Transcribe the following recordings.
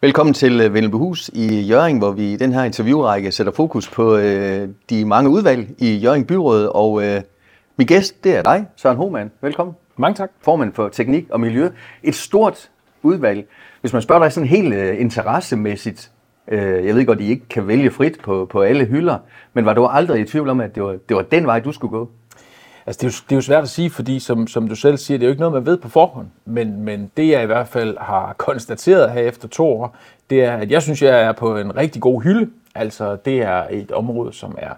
Velkommen til Vennelbehus i Jørgen, hvor vi i den her interviewrække sætter fokus på øh, de mange udvalg i Jørgen Byråd. Og øh, min gæst, det er dig, Søren Hohmann. Velkommen. Mange tak. Formand for Teknik og Miljø. Et stort udvalg. Hvis man spørger dig sådan helt øh, interessemæssigt, øh, jeg ved godt, at I ikke kan vælge frit på, på alle hylder, men var du aldrig i tvivl om, at det var, det var den vej, du skulle gå? Altså, det, er jo, det er jo svært at sige, fordi som, som du selv siger, det er jo ikke noget, man ved på forhånd. Men, men det, jeg i hvert fald har konstateret her efter to år, det er, at jeg synes, jeg er på en rigtig god hylde. Altså, det er et område, som er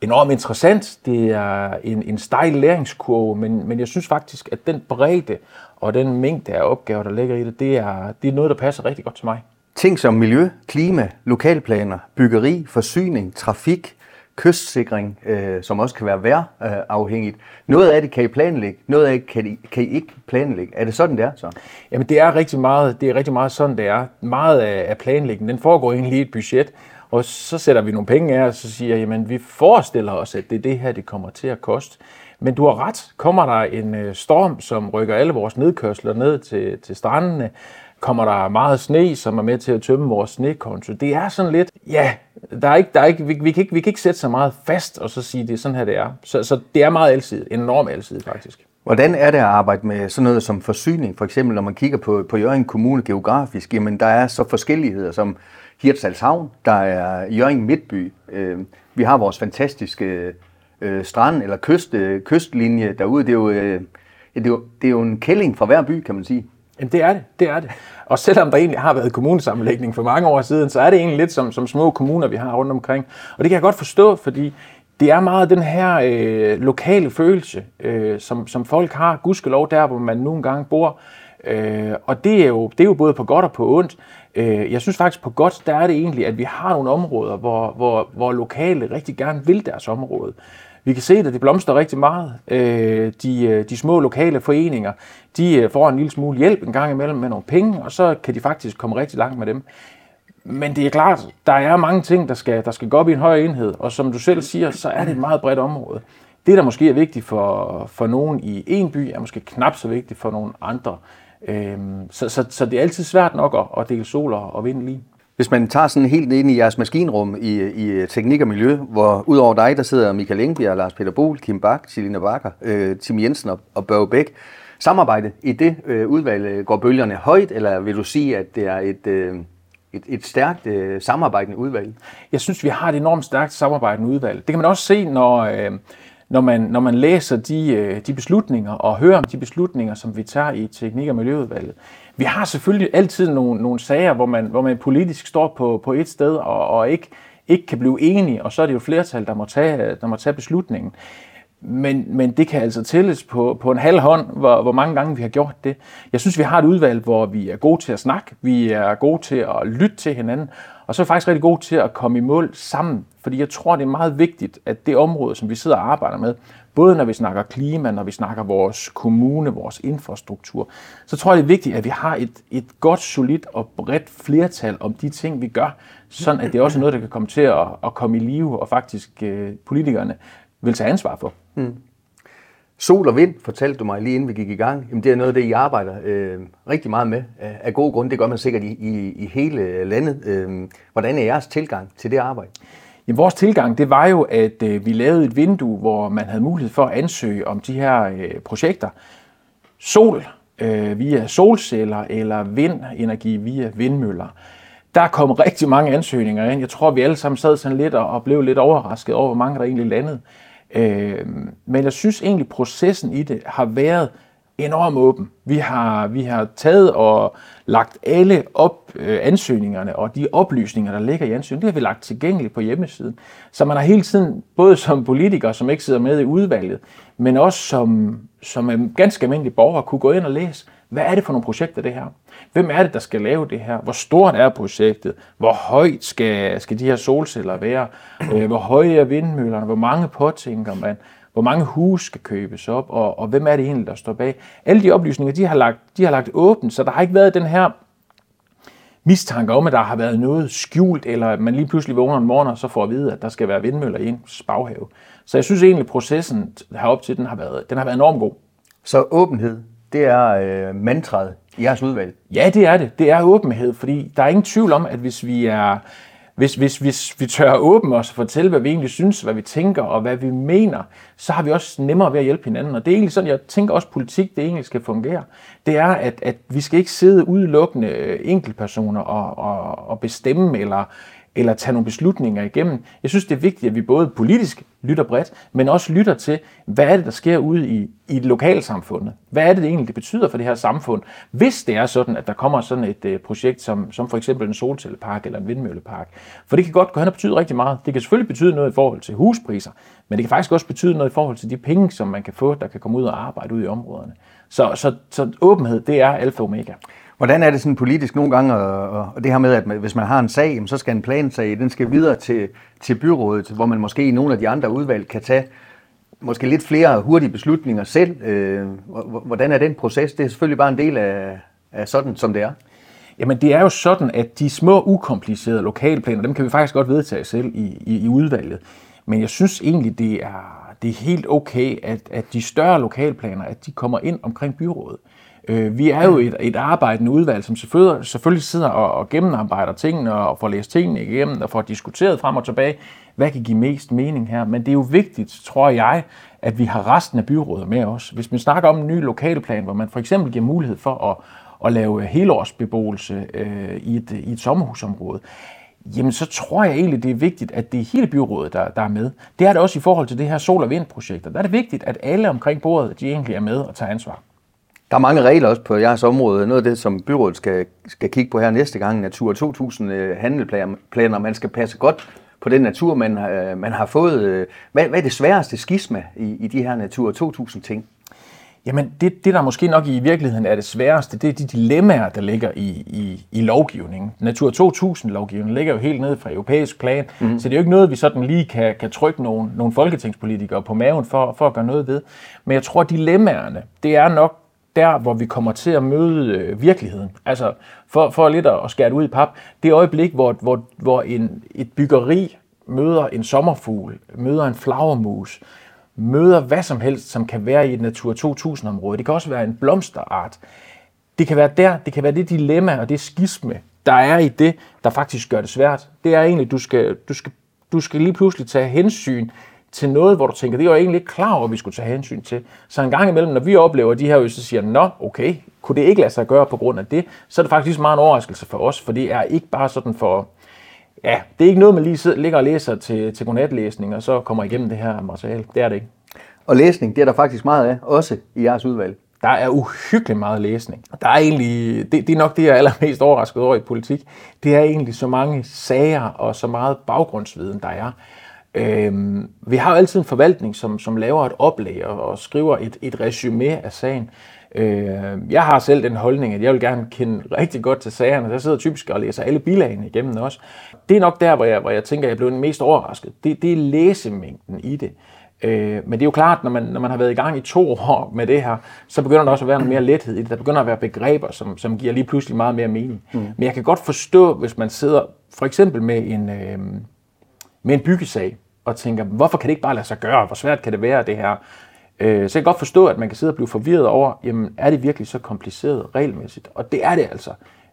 enormt interessant. Det er en, en stejl læringskurve, men, men jeg synes faktisk, at den bredde og den mængde af opgaver, der ligger i det, det er, det er noget, der passer rigtig godt til mig. Ting som miljø, klima, lokalplaner, byggeri, forsyning, trafik, kystsikring, øh, som også kan være vejrafhængigt. Noget af det kan I planlægge, noget af det kan I, kan I ikke planlægge. Er det sådan, det er så? Jamen det er rigtig meget, det er rigtig meget sådan, det er. Meget af, af planlægningen, den foregår egentlig i et budget, og så sætter vi nogle penge af, og så siger jamen vi forestiller os, at det er det her, det kommer til at koste. Men du har ret. Kommer der en øh, storm, som rykker alle vores nedkørsler ned til, til strandene, kommer der meget sne, som er med til at tømme vores snekonto. Det er sådan lidt, ja, der er ikke, der er ikke, vi, vi, kan ikke, vi kan ikke sætte så meget fast og så sige, det er sådan her, det er. Så, så det er meget altid, enormt altid faktisk. Hvordan er det at arbejde med sådan noget som forsyning? For eksempel, når man kigger på, på Jørgen Kommune geografisk, jamen der er så forskelligheder som Hirtshalshavn, der er Jørgen Midtby. Øh, vi har vores fantastiske øh, strand- eller kyst, øh, kystlinje derude. Det er, jo, øh, det, er jo, det er jo en kælling fra hver by, kan man sige. Jamen, det er det, det er det. Og selvom der egentlig har været kommunesammenlægning for mange år siden, så er det egentlig lidt som, som små kommuner, vi har rundt omkring. Og det kan jeg godt forstå, fordi det er meget den her øh, lokale følelse, øh, som, som folk har, gudskelov, der hvor man nogle gange bor. Øh, og det er, jo, det er jo både på godt og på ondt. Øh, jeg synes faktisk på godt, der er det egentlig, at vi har nogle områder, hvor, hvor, hvor lokale rigtig gerne vil deres område. Vi kan se, at det blomstrer rigtig meget. Øh, de, øh, de små lokale foreninger, de øh, får en lille smule hjælp en gang imellem med nogle penge, og så kan de faktisk komme rigtig langt med dem. Men det er klart, der er mange ting, der skal, der skal gå op i en højere enhed, og som du selv siger, så er det et meget bredt område. Det, der måske er vigtigt for, for nogen i en by, er måske knap så vigtigt for nogle andre. Øhm, så, så, så det er altid svært nok at, at dele sol og vind lige. Hvis man tager sådan helt ind i jeres maskinrum i, i øh, teknik og miljø, hvor udover dig, der sidder Michael Engbjerg, Lars Peter Bol, Kim Bak, Selina Bakker, øh, Tim Jensen og, og Børge Bæk. Samarbejde i det øh, udvalg, øh, går bølgerne højt, eller vil du sige, at det er et, øh, et, et stærkt øh, samarbejdende udvalg? Jeg synes, vi har et enormt stærkt samarbejdende udvalg. Det kan man også se, når... Øh, når man, når man læser de, øh, de beslutninger og hører om de beslutninger, som vi tager i Teknik- og Miljøudvalget. Vi har selvfølgelig altid nogle, nogle sager, hvor man, hvor man politisk står på, på et sted og, og ikke, ikke kan blive enige, og så er det jo flertal, der må tage, der må tage beslutningen. Men, men det kan altså tælles på, på en halv hånd, hvor, hvor mange gange vi har gjort det. Jeg synes, vi har et udvalg, hvor vi er gode til at snakke, vi er gode til at lytte til hinanden, og så er vi faktisk rigtig gode til at komme i mål sammen. Fordi jeg tror, det er meget vigtigt, at det område, som vi sidder og arbejder med, både når vi snakker klima, når vi snakker vores kommune, vores infrastruktur, så tror jeg, det er vigtigt, at vi har et, et godt, solidt og bredt flertal om de ting, vi gør, sådan at det er også noget, der kan komme til at, at komme i live, og faktisk øh, politikerne vil tage ansvar for. Mm. Sol og vind, fortalte du mig lige inden vi gik i gang, jamen det er noget af det, I arbejder øh, rigtig meget med. Af gode grunde, det gør man sikkert i, i, i hele landet. Øh, hvordan er jeres tilgang til det arbejde? Jamen, vores tilgang, det var jo, at øh, vi lavede et vindue, hvor man havde mulighed for at ansøge om de her øh, projekter. Sol øh, via solceller eller vindenergi via vindmøller. Der kom rigtig mange ansøgninger ind. Jeg tror, vi alle sammen sad sådan lidt og, og blev lidt overrasket over, hvor mange der egentlig landede. Øh, men jeg synes egentlig, processen i det har været enormt åben. Vi har, vi har taget og lagt alle op, øh, ansøgningerne og de oplysninger, der ligger i ansøgningen, det har vi lagt tilgængeligt på hjemmesiden. Så man har hele tiden, både som politiker, som ikke sidder med i udvalget, men også som, som en ganske almindelig borger, kunne gå ind og læse, hvad er det for nogle projekter, det her? Hvem er det, der skal lave det her? Hvor stort er projektet? Hvor højt skal, skal de her solceller være? Øh, hvor høje er vindmøllerne? Hvor mange påtænker man? Hvor mange huse skal købes op? Og, og hvem er det egentlig, der står bag? Alle de oplysninger, de har, lagt, de har lagt åbent, så der har ikke været den her mistanke om, at der har været noget skjult, eller at man lige pludselig vågner en morgen og så får at vide, at der skal være vindmøller i ens baghave. Så jeg synes egentlig, at processen herop til, den har været, den har været enormt god. Så åbenhed, det er øh, mantraet i jeres udvalg? Ja, det er det. Det er åbenhed, fordi der er ingen tvivl om, at hvis vi er hvis, hvis, hvis vi tør åbne os og fortælle, hvad vi egentlig synes, hvad vi tænker og hvad vi mener, så har vi også nemmere ved at hjælpe hinanden. Og det er egentlig sådan, jeg tænker også, politik det egentlig skal fungere. Det er, at, at vi skal ikke sidde udelukkende øh, enkeltpersoner og, og, og bestemme eller, eller tage nogle beslutninger igennem. Jeg synes, det er vigtigt, at vi både politisk lytter bredt, men også lytter til, hvad er det, der sker ude i, i lokalsamfundet? Hvad er det, det egentlig det betyder for det her samfund, hvis det er sådan, at der kommer sådan et øh, projekt som, som for eksempel en solcellepark eller en vindmøllepark? For det kan godt gå hen og betyde rigtig meget. Det kan selvfølgelig betyde noget i forhold til huspriser, men det kan faktisk også betyde noget i forhold til de penge, som man kan få, der kan komme ud og arbejde ud i områderne. Så, så, så åbenhed, det er alfa og omega. Hvordan er det sådan politisk nogle gange, og, og det her med, at hvis man har en sag, så skal en plansag, den skal videre til, til byrådet, hvor man måske i nogle af de andre udvalg kan tage måske lidt flere hurtige beslutninger selv. Øh, hvordan er den proces? Det er selvfølgelig bare en del af, af sådan, som det er. Jamen det er jo sådan, at de små ukomplicerede lokalplaner, dem kan vi faktisk godt vedtage selv i, i, i udvalget. Men jeg synes egentlig, det er, det er helt okay, at, at de større lokalplaner, at de kommer ind omkring byrådet. Øh, vi er jo et, et arbejdende udvalg, som selvfølgelig, selvfølgelig sidder og, og gennemarbejder tingene og får læst tingene igennem og får diskuteret frem og tilbage, hvad kan give mest mening her. Men det er jo vigtigt, tror jeg, at vi har resten af byrådet med os. Hvis man snakker om en ny lokalplan, hvor man for eksempel giver mulighed for at, at lave helårsbeboelse øh, i, et, i et sommerhusområde, jamen så tror jeg egentlig, det er vigtigt, at det er hele byrådet, der, der er med. Det er det også i forhold til det her sol- og vindprojekter. Der er det vigtigt, at alle omkring bordet, de egentlig er med og tager ansvar. Der er mange regler også på jeres område. Noget af det, som byrådet skal, skal kigge på her næste gang, Natur 2000 øh, handelplaner. Man skal passe godt på den natur, man, øh, man har fået. Øh, hvad, hvad er det sværeste skisma i, i de her Natur 2000 ting? Jamen, det, det der måske nok i virkeligheden er det sværeste, det er de dilemmaer, der ligger i, i, i lovgivningen. Natur 2000-lovgivningen ligger jo helt ned fra europæisk plan, mm. så det er jo ikke noget, vi sådan lige kan, kan trykke nogle, nogle folketingspolitikere på maven for, for at gøre noget ved. Men jeg tror, at dilemmaerne, det er nok der, hvor vi kommer til at møde øh, virkeligheden. Altså, for, for lidt at skære det ud i pap, det øjeblik, hvor, hvor, hvor en, et byggeri møder en sommerfugl, møder en flagermus, møder hvad som helst, som kan være i et Natur 2000-område. Det kan også være en blomsterart. Det kan være der, det kan være det dilemma og det skisme, der er i det, der faktisk gør det svært. Det er egentlig, du skal, du skal, du skal lige pludselig tage hensyn til noget, hvor du tænker, det var jeg egentlig ikke klar over, at vi skulle tage hensyn til. Så en gang imellem, når vi oplever de her, så siger nå, okay, kunne det ikke lade sig gøre på grund af det, så er det faktisk meget en overraskelse for os, for det er ikke bare sådan for, ja, det er ikke noget, man lige sidder, ligger og læser til, til godnatlæsning, og så kommer igennem det her materiale. Det er det ikke. Og læsning, det er der faktisk meget af, også i jeres udvalg. Der er uhyggeligt meget læsning. Der er egentlig, det, det er nok det, jeg er allermest overrasket over i politik. Det er egentlig så mange sager og så meget baggrundsviden, der er. Øhm, vi har jo altid en forvaltning, som, som laver et oplæg og, og skriver et, et resume af sagen. Øh, jeg har selv den holdning, at jeg vil gerne kende rigtig godt til sagerne, så jeg sidder typisk og læser alle bilagene igennem også. Det er nok der, hvor jeg, hvor jeg tænker, at jeg blev den mest overrasket. Det, det er læsemængden i det. Øh, men det er jo klart, når man, når man har været i gang i to år med det her, så begynder der også at være noget mere lethed i det. Der begynder at være begreber, som, som giver lige pludselig meget mere mening. Mm. Men jeg kan godt forstå, hvis man sidder for eksempel med en, øh, med en byggesag, og tænker, hvorfor kan det ikke bare lade sig gøre? Hvor svært kan det være, det her? Øh, så jeg kan godt forstå, at man kan sidde og blive forvirret over, jamen er det virkelig så kompliceret regelmæssigt? Og det er det altså.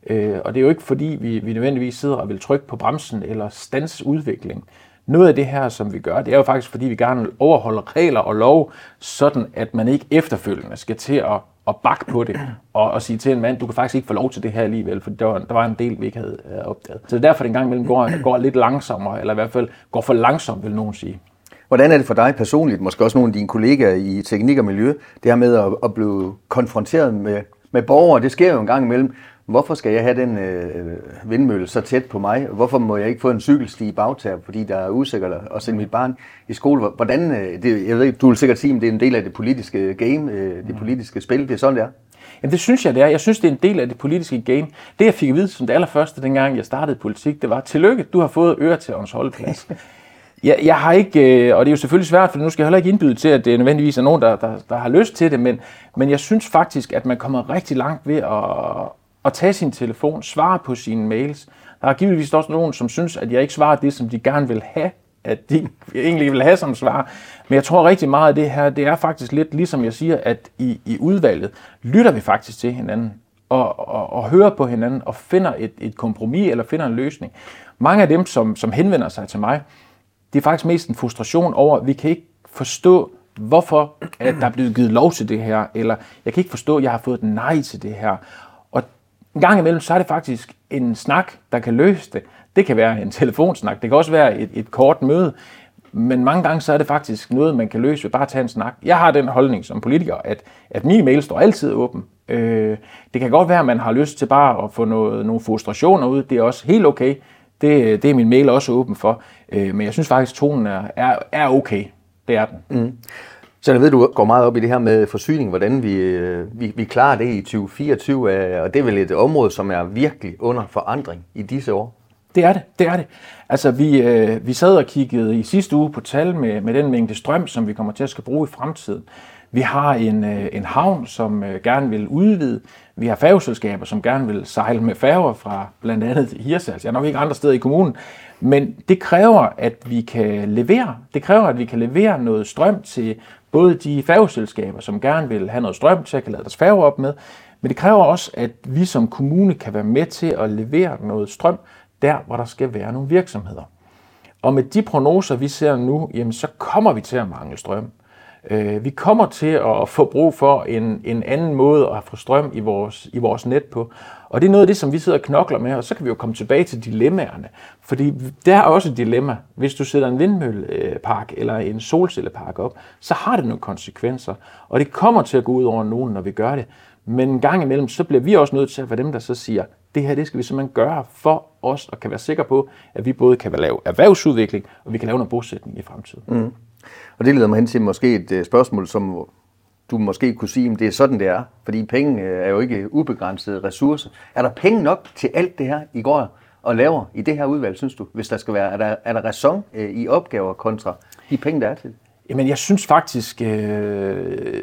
Øh, og det er jo ikke fordi, vi, vi nødvendigvis sidder og vil trykke på bremsen eller stands udvikling. Noget af det her, som vi gør, det er jo faktisk, fordi vi gerne vil overholde regler og lov, sådan at man ikke efterfølgende skal til at at bakke på det, og, og sige til en mand, du kan faktisk ikke få lov til det her alligevel, for der var, der var en del, vi ikke havde øh, opdaget. Så det er derfor, den gang imellem går, går lidt langsommere, eller i hvert fald går for langsomt, vil nogen sige. Hvordan er det for dig personligt, måske også nogle af dine kollegaer i teknik og miljø, det her med at, at blive konfronteret med, med borgere, det sker jo en gang imellem. Hvorfor skal jeg have den øh, vindmølle så tæt på mig? Hvorfor må jeg ikke få en cykelsti i bagtab, fordi der er usikkert at sende mit barn i skole? Hvordan, øh, det, jeg ved ikke, du vil sikkert sige, at det er en del af det politiske game, øh, det politiske spil. Det er sådan, det er. Jamen det synes jeg, det er. Jeg synes, det er en del af det politiske game. Det, jeg fik at vide som det allerførste, dengang jeg startede politik, det var, tillykke, du har fået øre til års holdeplads. Jeg, jeg har ikke, øh, og det er jo selvfølgelig svært, for nu skal jeg heller ikke indbyde til, at det nødvendigvis er nogen, der, der, der har lyst til det, men, men jeg synes faktisk, at man kommer rigtig langt ved at, at tage sin telefon, svare på sine mails. Der er givetvis også nogen, som synes, at jeg ikke svarer det, som de gerne vil have, at de egentlig vil have som svar. Men jeg tror rigtig meget af det her, det er faktisk lidt ligesom jeg siger, at i, i udvalget lytter vi faktisk til hinanden. og, og, og hører på hinanden og finder et, et kompromis eller finder en løsning. Mange af dem, som, som henvender sig til mig, det er faktisk mest en frustration over, at vi kan ikke forstå, hvorfor at der er blevet givet lov til det her, eller jeg kan ikke forstå, at jeg har fået et nej til det her. En gang imellem, så er det faktisk en snak, der kan løse det. Det kan være en telefonsnak, det kan også være et, et kort møde, men mange gange så er det faktisk noget, man kan løse ved bare at tage en snak. Jeg har den holdning som politiker, at, at min mail står altid åben. Øh, det kan godt være, at man har lyst til bare at få noget, nogle frustrationer ud. Det er også helt okay. Det, det er min mail også åben for. Øh, men jeg synes faktisk, at tonen er, er, er okay. Det er den. Mm. Så jeg ved, du går meget op i det her med forsyning, hvordan vi, øh, vi, vi klarer det i 2024, øh, og det er vel et område, som er virkelig under forandring i disse år. Det er det, det er det. Altså, vi, øh, vi sad og kiggede i sidste uge på tal med, med den mængde strøm, som vi kommer til at skal bruge i fremtiden. Vi har en, øh, en havn, som øh, gerne vil udvide. Vi har færgeselskaber, som gerne vil sejle med færger fra blandt andet Hirsals. Jeg er nok ikke andre steder i kommunen. Men det kræver, at vi kan levere. Det kræver, at vi kan levere noget strøm til både de færgeselskaber, som gerne vil have noget strøm til at kan lade deres færge op med. Men det kræver også, at vi som kommune kan være med til at levere noget strøm der, hvor der skal være nogle virksomheder. Og med de prognoser, vi ser nu, jamen, så kommer vi til at mangle strøm. Øh, vi kommer til at få brug for en, en anden måde at få strøm i vores, i vores net på. Og det er noget af det, som vi sidder og knokler med, og så kan vi jo komme tilbage til dilemmaerne. Fordi der er også et dilemma. Hvis du sætter en vindmøllepark eller en solcellepark op, så har det nogle konsekvenser. Og det kommer til at gå ud over nogen, når vi gør det. Men en gang imellem, så bliver vi også nødt til at være dem, der så siger, det her det skal vi simpelthen gøre for os, og kan være sikre på, at vi både kan lave erhvervsudvikling, og vi kan lave noget bosætning i fremtiden. Mm. Og det leder mig hen til måske et øh, spørgsmål, som du måske kunne sige, at det er sådan, det er. Fordi penge øh, er jo ikke ubegrænsede ressourcer. Er der penge nok til alt det her, I går og laver i det her udvalg, synes du? Hvis der skal være, er der, er der ræson øh, i opgaver kontra de penge, der er til Jamen, jeg synes faktisk, øh,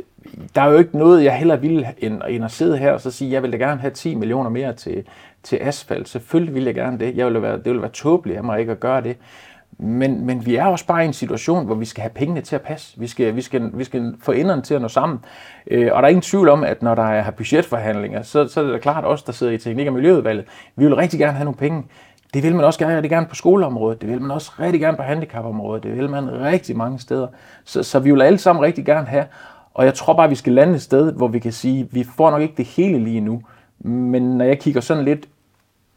der er jo ikke noget, jeg heller vil, end, end at sidde her og så sige, jeg vil da gerne have 10 millioner mere til, til asfalt. Selvfølgelig vil jeg gerne det. Jeg ville være, det ville være tåbeligt af mig ikke at gøre det. Men, men vi er også bare i en situation, hvor vi skal have pengene til at passe. Vi skal, vi skal, vi skal få enderne til at nå sammen. Øh, og der er ingen tvivl om, at når der er budgetforhandlinger, så, så er det da klart os, der sidder i Teknik- og Miljøudvalget. Vi vil rigtig gerne have nogle penge. Det vil man også gerne, rigtig gerne på skoleområdet. Det vil man også rigtig gerne på handicapområdet. Det vil man rigtig mange steder. Så, så vi vil alle sammen rigtig gerne have. Og jeg tror bare, at vi skal lande et sted, hvor vi kan sige, at vi får nok ikke det hele lige nu. Men når jeg kigger sådan lidt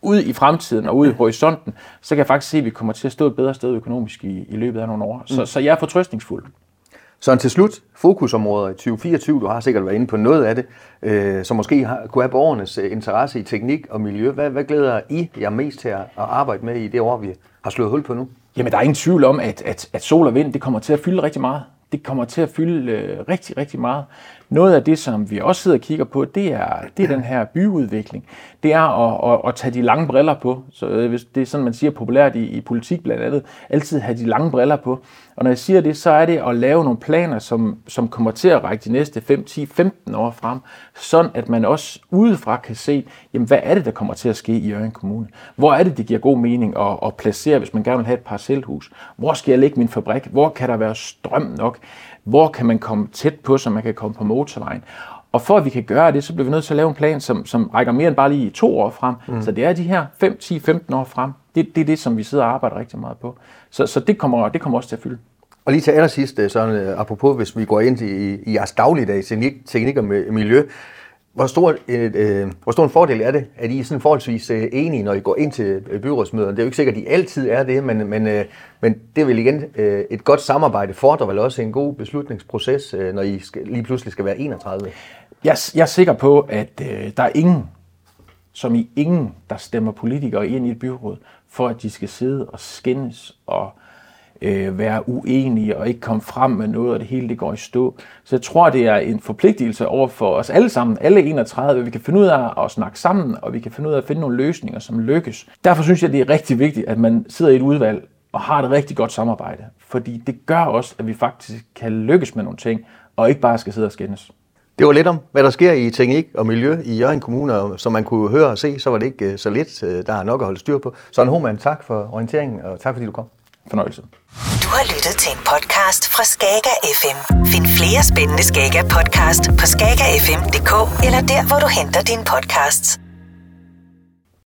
ud i fremtiden og ud i horisonten, så kan jeg faktisk se, at vi kommer til at stå et bedre sted økonomisk i, i løbet af nogle år. Så, mm. så jeg er fortrøstningsfuld. Så til slut, fokusområder i 2024, du har sikkert været inde på noget af det, øh, som måske har, kunne have borgernes øh, interesse i teknik og miljø. Hvad, hvad glæder I jer mest til at, at arbejde med i det år, vi har slået hul på nu? Jamen, der er ingen tvivl om, at, at, at sol og vind det kommer til at fylde rigtig meget det kommer til at fylde øh, rigtig, rigtig meget. Noget af det, som vi også sidder og kigger på, det er, det er den her byudvikling. Det er at, at, at tage de lange briller på. Så øh, det er sådan, man siger populært i, i politik blandt andet. Altid have de lange briller på. Og når jeg siger det, så er det at lave nogle planer, som, som kommer til at række de næste 5, 10, 15 år frem. Sådan at man også udefra kan se, jamen, hvad er det, der kommer til at ske i Jørgen Kommune? Hvor er det, det giver god mening at, at placere, hvis man gerne vil have et parcelhus? Hvor skal jeg lægge min fabrik? Hvor kan der være strøm nok? Hvor kan man komme tæt på, så man kan komme på motorvejen? Og for at vi kan gøre det, så bliver vi nødt til at lave en plan, som, som rækker mere end bare lige to år frem. Mm. Så det er de her 5, 10, 15 år frem. Det, det er det, som vi sidder og arbejder rigtig meget på. Så, så det, kommer, det kommer også til at fylde. Og lige til allersidst, øh, sådan, øh, apropos, hvis vi går ind i, i jeres dagligdag teknik, teknik og miljø, hvor stor, et, øh, hvor stor en fordel er det, at I er sådan forholdsvis øh, enige, når I går ind til byrådsmøderne? Det er jo ikke sikkert, at I altid er det, men, men, øh, men det vel igen øh, et godt samarbejde fordrer vel også en god beslutningsproces, øh, når I skal, lige pludselig skal være 31? Jeg, jeg er sikker på, at øh, der er ingen, som i ingen, der stemmer politikere ind i et byråd, for at de skal sidde og skændes og øh, være uenige og ikke komme frem med noget, og det hele det går i stå. Så jeg tror, det er en forpligtelse over for os alle sammen, alle 31, at vi kan finde ud af at snakke sammen, og vi kan finde ud af at finde nogle løsninger, som lykkes. Derfor synes jeg, det er rigtig vigtigt, at man sidder i et udvalg og har et rigtig godt samarbejde, fordi det gør også, at vi faktisk kan lykkes med nogle ting, og ikke bare skal sidde og skændes. Det var lidt om, hvad der sker i teknik og miljø i Jørgen Kommune, og som man kunne høre og se, så var det ikke øh, så lidt. Øh, der er nok at holde styr på. Så Hohmann, tak for orienteringen, og tak fordi du kom. Fornøjelse. har lyttet til en podcast fra Skager FM. Find flere spændende Skager podcast på skagerfm.dk eller der, hvor du henter dine podcasts.